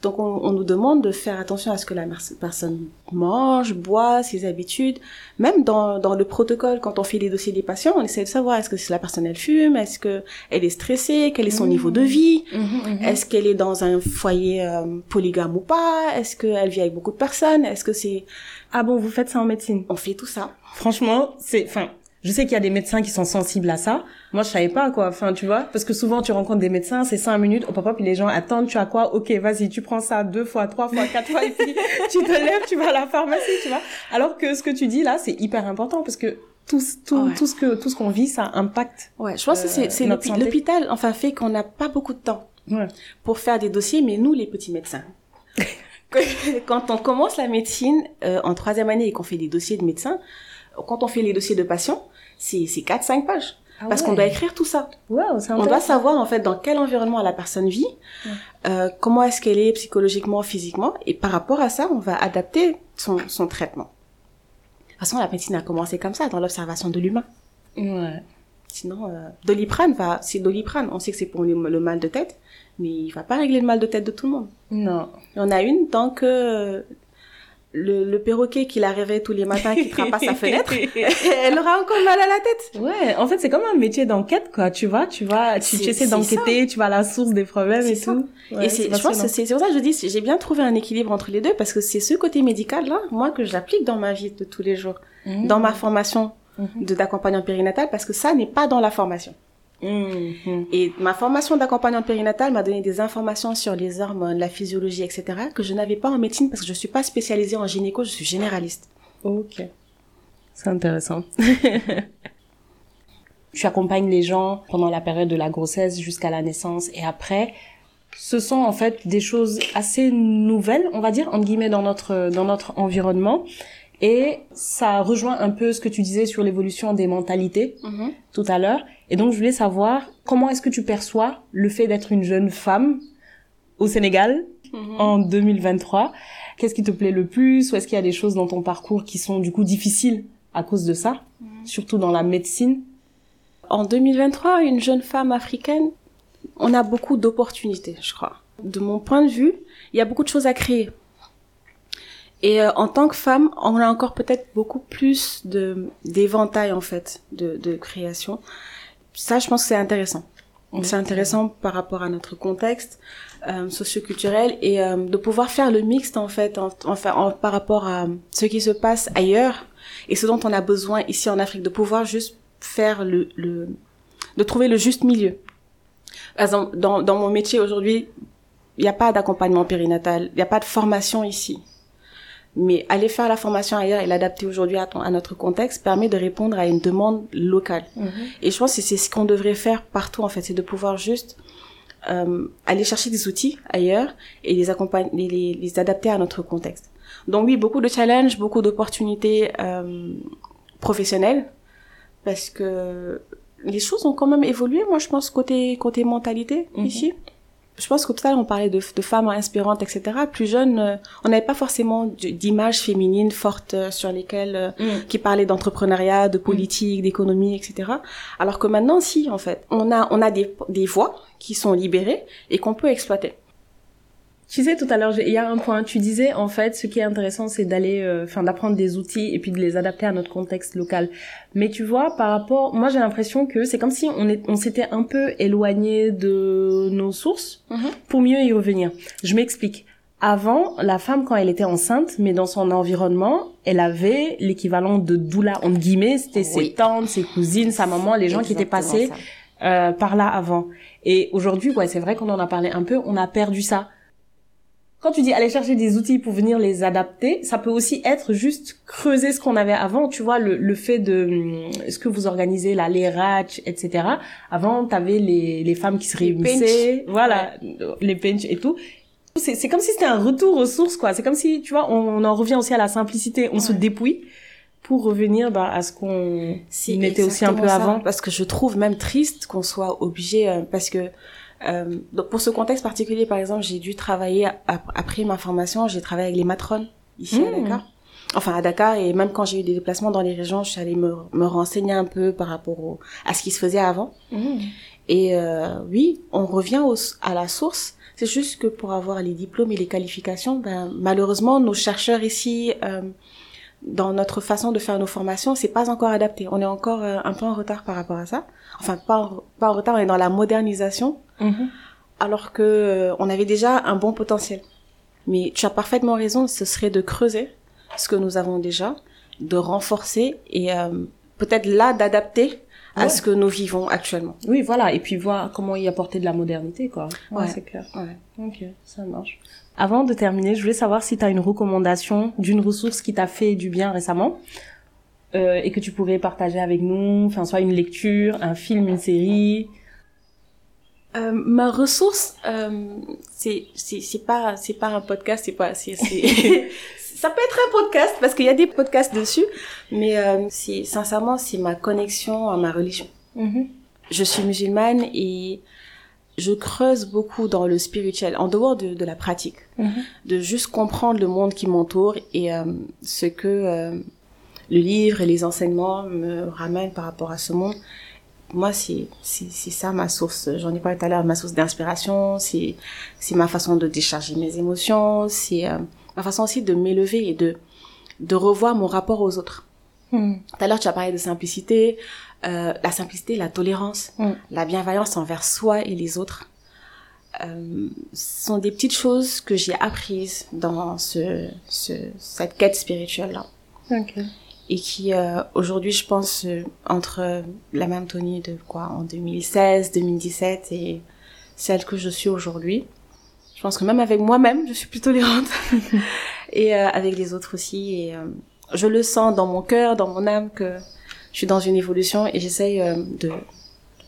Donc on, on nous demande de faire attention à ce que la personne mange, boit, ses habitudes. Même dans, dans le protocole, quand on fait les dossiers des patients, on essaie de savoir est-ce que la personne elle fume, est-ce que elle est stressée, quel est son Mmh. niveau de vie, Mhm. est-ce qu'elle est dans un foyer euh, polygame ou pas, est-ce qu'elle vit avec beaucoup de personnes, est-ce que c'est... Ah bon, vous faites ça en médecine? On fait tout ça. Franchement, c'est, enfin, Je sais qu'il y a des médecins qui sont sensibles à ça. Moi, je savais pas, quoi. Enfin, tu vois, parce que souvent, tu rencontres des médecins, c'est cinq minutes, au papa, puis les gens attendent, tu as quoi? Ok, vas-y, tu prends ça deux fois, trois fois, quatre fois, et puis tu te lèves, tu vas à la pharmacie, tu vois. Alors que ce que tu dis là, c'est hyper important parce que tout, tout, tout ce que, tout ce qu'on vit, ça impacte. Ouais, je pense que c'est, c'est l'hôpital, enfin, fait qu'on n'a pas beaucoup de temps pour faire des dossiers, mais nous, les petits médecins, quand on commence la médecine euh, en troisième année et qu'on fait des dossiers de médecins, quand on fait les dossiers de patients, c'est c'est quatre cinq pages. Ah parce qu'on doit écrire tout ça. on doit savoir en fait dans quel environnement la personne vit, euh, comment est-ce qu'elle est psychologiquement, physiquement, et par rapport à ça, on va adapter son, son traitement. De toute façon, la médecine a commencé comme ça, dans l'observation de l'humain. Ouais. Sinon, euh, Doliprane va, c'est Doliprane. On sait que c'est pour le, mal de tête, mais il va pas régler le mal de tête de tout le monde. Non. Il y en a une tant que le, le perroquet qui la réveille tous les matins, qui frappe à sa fenêtre, elle aura encore mal à la tête. Ouais, en fait, c'est comme un métier d'enquête, quoi. Tu vois, tu vas, tu, essaies d'enquêter, tu vas à la source des problèmes et tout. et c'est, je pense que c'est pour ça que je dis, j'ai bien trouvé un équilibre entre les deux parce que c'est ce côté médical là, moi, que j'applique dans ma vie de tous les jours, mmh. dans ma formation mmh. de d'accompagnant périnatal parce que ça n'est pas dans la formation. Mhm. Et ma formation d'accompagnante périnatale m'a donné des informations sur les hormones, la physiologie, etc., que je n'avais pas en médecine parce que je suis pas spécialisée en gynéco, je suis généraliste. Ok. C'est intéressant. tu accompagnes les gens pendant la période de la grossesse jusqu'à la naissance et après. Ce sont en fait des choses assez nouvelles, on va dire, entre guillemets, dans notre, dans notre environnement. Et ça rejoint un peu ce que tu disais sur l'évolution des mentalités mhm. tout à l'heure. Et donc, je voulais savoir comment est-ce que tu perçois le fait d'être une jeune femme au Sénégal mhm. en 2023 Qu'est-ce qui te plaît le plus? Ou est-ce qu'il y a des choses dans ton parcours qui sont du coup difficiles à cause de ça, mhm. surtout dans la médecine En 2023, une jeune femme africaine, on a beaucoup d'opportunités, je crois. De mon point de vue, il y a beaucoup de choses à créer et euh, en tant que femme, on a encore peut-être beaucoup plus de d'éventail en fait de, de création. Ça, je pense que c'est intéressant. C'est intéressant par rapport à notre contexte euh, socioculturel et euh, de pouvoir faire le mixte en fait, en, enfin par rapport à ce qui se passe ailleurs et ce dont on a besoin ici en Afrique, de pouvoir juste faire le, le de trouver le juste milieu. Par exemple, dans, dans mon métier aujourd'hui, il n'y a pas d'accompagnement périnatal, il n'y a pas de formation ici. Mais aller faire la formation ailleurs et l'adapter aujourd'hui à, à, notre contexte permet de répondre à une demande locale. Mhm. Et je pense que c'est ce qu'on devrait faire partout, en fait, c'est de pouvoir juste euh, aller chercher des outils ailleurs et les accompagner, les, les, adapter à notre contexte. Donc oui, beaucoup de challenges, beaucoup d'opportunités euh, professionnelles, parce que les choses ont quand même évolué, moi je pense, côté, côté mentalité mhm. ici je pense qu'au total, on parlait de, de, femmes inspirantes, etc. Plus jeunes, euh, on n'avait pas forcément d'images féminines fortes euh, sur lesquelles, euh, mm. qui parlaient d'entrepreneuriat, de politique, d'économie, etc. Alors que maintenant, si, en fait, on a, on a des, des voix qui sont libérées et qu'on peut exploiter. Tu sais, tout à l'heure, il y a un point. Tu disais, en fait, ce qui est intéressant, c'est d'aller, euh, enfin, d'apprendre des outils et puis de les adapter à notre contexte local. Mais tu vois, par rapport, moi, j'ai l'impression que c'est comme si on est, on s'était un peu éloigné de nos sources Mhm. pour mieux y revenir. Je m'explique. Avant, la femme, quand elle était enceinte, mais dans son environnement, elle avait l'équivalent de doula, entre guillemets, c'était ses tantes, ses cousines, sa maman, les gens qui étaient passés euh, par là avant. Et aujourd'hui, ouais, c'est vrai qu'on en a parlé un peu, on a perdu ça. Quand tu dis aller chercher des outils pour venir les adapter, ça peut aussi être juste creuser ce qu'on avait avant. Tu vois, le, le fait de hum, ce que vous organisez là, les ratchs, etc. Avant, t'avais les, les femmes qui se Les réunissaient, voilà, les pinch et tout. C'est, c'est comme si c'était un retour aux sources, quoi. C'est comme si, tu vois, on, on en revient aussi à la simplicité. On se dépouille pour revenir bah, à ce qu'on Si, était aussi un peu ça. avant. Parce que je trouve même triste qu'on soit obligé, euh, parce que euh, donc pour ce contexte particulier, par exemple, j'ai dû travailler ap- après ma formation, j'ai travaillé avec les matrones ici à Mmh. Dakar. Enfin à Dakar et même quand j'ai eu des déplacements dans les régions, je suis allée me, me renseigner un peu par rapport au, à ce qui se faisait avant. Et euh, oui, on revient au, à la source. C'est juste que pour avoir les diplômes et les qualifications, ben, malheureusement, nos chercheurs ici, euh, dans notre façon de faire nos formations, c'est pas encore adapté. On est encore euh, un peu en retard par rapport à ça. Enfin, pas en, pas en retard, on est dans la modernisation, Mhm. alors que euh, on avait déjà un bon potentiel. Mais tu as parfaitement raison, ce serait de creuser ce que nous avons déjà, de renforcer et euh, peut-être là d'adapter à ce que nous vivons actuellement. Oui, voilà, et puis voir comment y apporter de la modernité, quoi. Ouais. c'est clair. Ouais. Ok, ça marche. Avant de terminer, je voulais savoir si tu as une recommandation d'une ressource qui t'a fait du bien récemment euh, et que tu pourrais partager avec nous, enfin soit une lecture, un film, une série. Euh, ma ressource, euh, c'est pas c'est pas un podcast, c'est pas c'est ça peut être un podcast parce qu'il y a des podcasts dessus, mais euh, c'est sincèrement c'est ma connexion à ma religion. Mhm. Je suis musulmane et je creuse beaucoup dans le spirituel, en dehors de, de la pratique, Mhm. de juste comprendre le monde qui m'entoure et euh, ce que le livre et les enseignements me ramènent par rapport à ce monde. Moi, c'est ça ma source. J'en ai parlé tout à l'heure, ma source d'inspiration. C'est ma façon de décharger mes émotions. C'est euh, ma façon aussi de m'élever et de de revoir mon rapport aux autres. Mhm. Tout à l'heure, tu as parlé de simplicité, euh, la simplicité, la tolérance, Mm. la bienveillance envers soi et les autres. Euh, ce sont des petites choses que j'ai apprises dans ce, ce cette quête spirituelle là Ok. Et qui euh, aujourd'hui je pense euh, entre la même Tony de quoi en 2016 2017 et celle que je suis aujourd'hui. Je pense que même avec moi-même je suis plus tolérante. Et euh, avec les autres aussi. Et euh, je le sens dans mon cœur dans mon âme que je suis dans une évolution et j'essaye euh, de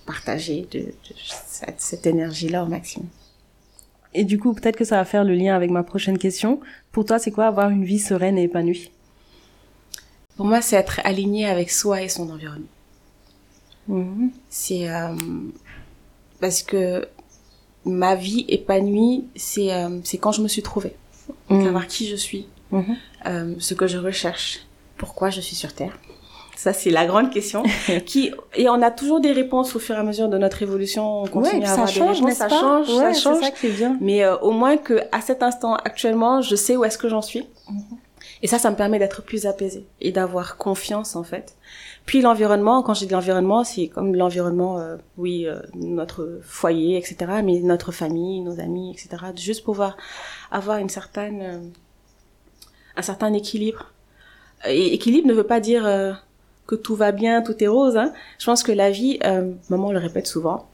partager de, de cette, cette énergie là au maximum. Et du coup, peut-être que ça va faire le lien avec ma prochaine question. Pour toi, c'est quoi avoir une vie sereine et épanouie? Pour moi c'est être aligné avec soi et son environnement Mhm. c'est euh, parce que ma vie épanouie c'est euh, c'est quand je me suis trouvée Mhm. savoir qui je suis Mhm. euh, ce que je recherche pourquoi je suis sur terre ça c'est la grande question qui et on a toujours des réponses au fur et à mesure de notre évolution on Ouais, continue puis à ça avoir des change, réponses n'est-ce ça pas change Ouais, ça change ça qui est bien. mais euh, au moins que à cet instant actuellement je sais où est-ce que j'en suis Mhm. Et ça ça me permet d'être plus apaisée et d'avoir confiance en fait puis l'environnement quand j'ai de l'environnement c'est comme l'environnement euh, oui euh, notre foyer etc mais notre famille nos amis etc juste pouvoir avoir une certaine euh, un certain équilibre et équilibre ne veut pas dire que tout va bien tout est rose hein. je pense que la vie maman le répète souvent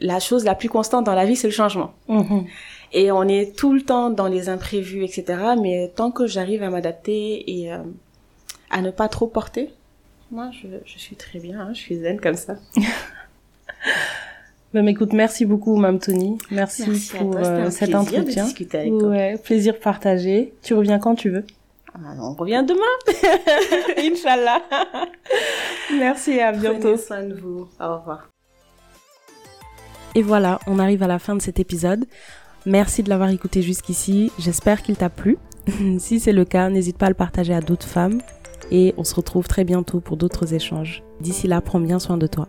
la chose la plus constante dans la vie c'est le changement Mhm. Et on est tout le temps dans les imprévus, etc. Mais tant que j'arrive à m'adapter et euh, à ne pas trop porter, moi, je, je suis très bien, hein, je suis zen comme ça. Ben, écoute, merci beaucoup, Mme Tony. Merci, pour toi, euh, cet plaisir de entretien. discuter avec toi. Ouais, plaisir partagé. Tu reviens quand tu veux. Ah, on revient demain. Inch'Allah. Merci et à bientôt. Prenez soin de vous. Au revoir. Et voilà, on arrive à la fin de cet épisode. Merci de l'avoir écouté jusqu'ici. J'espère qu'il t'a plu. si c'est le cas, n'hésite pas à le partager à d'autres femmes. Et on se retrouve très bientôt pour d'autres échanges. D'ici là, prends bien soin de toi.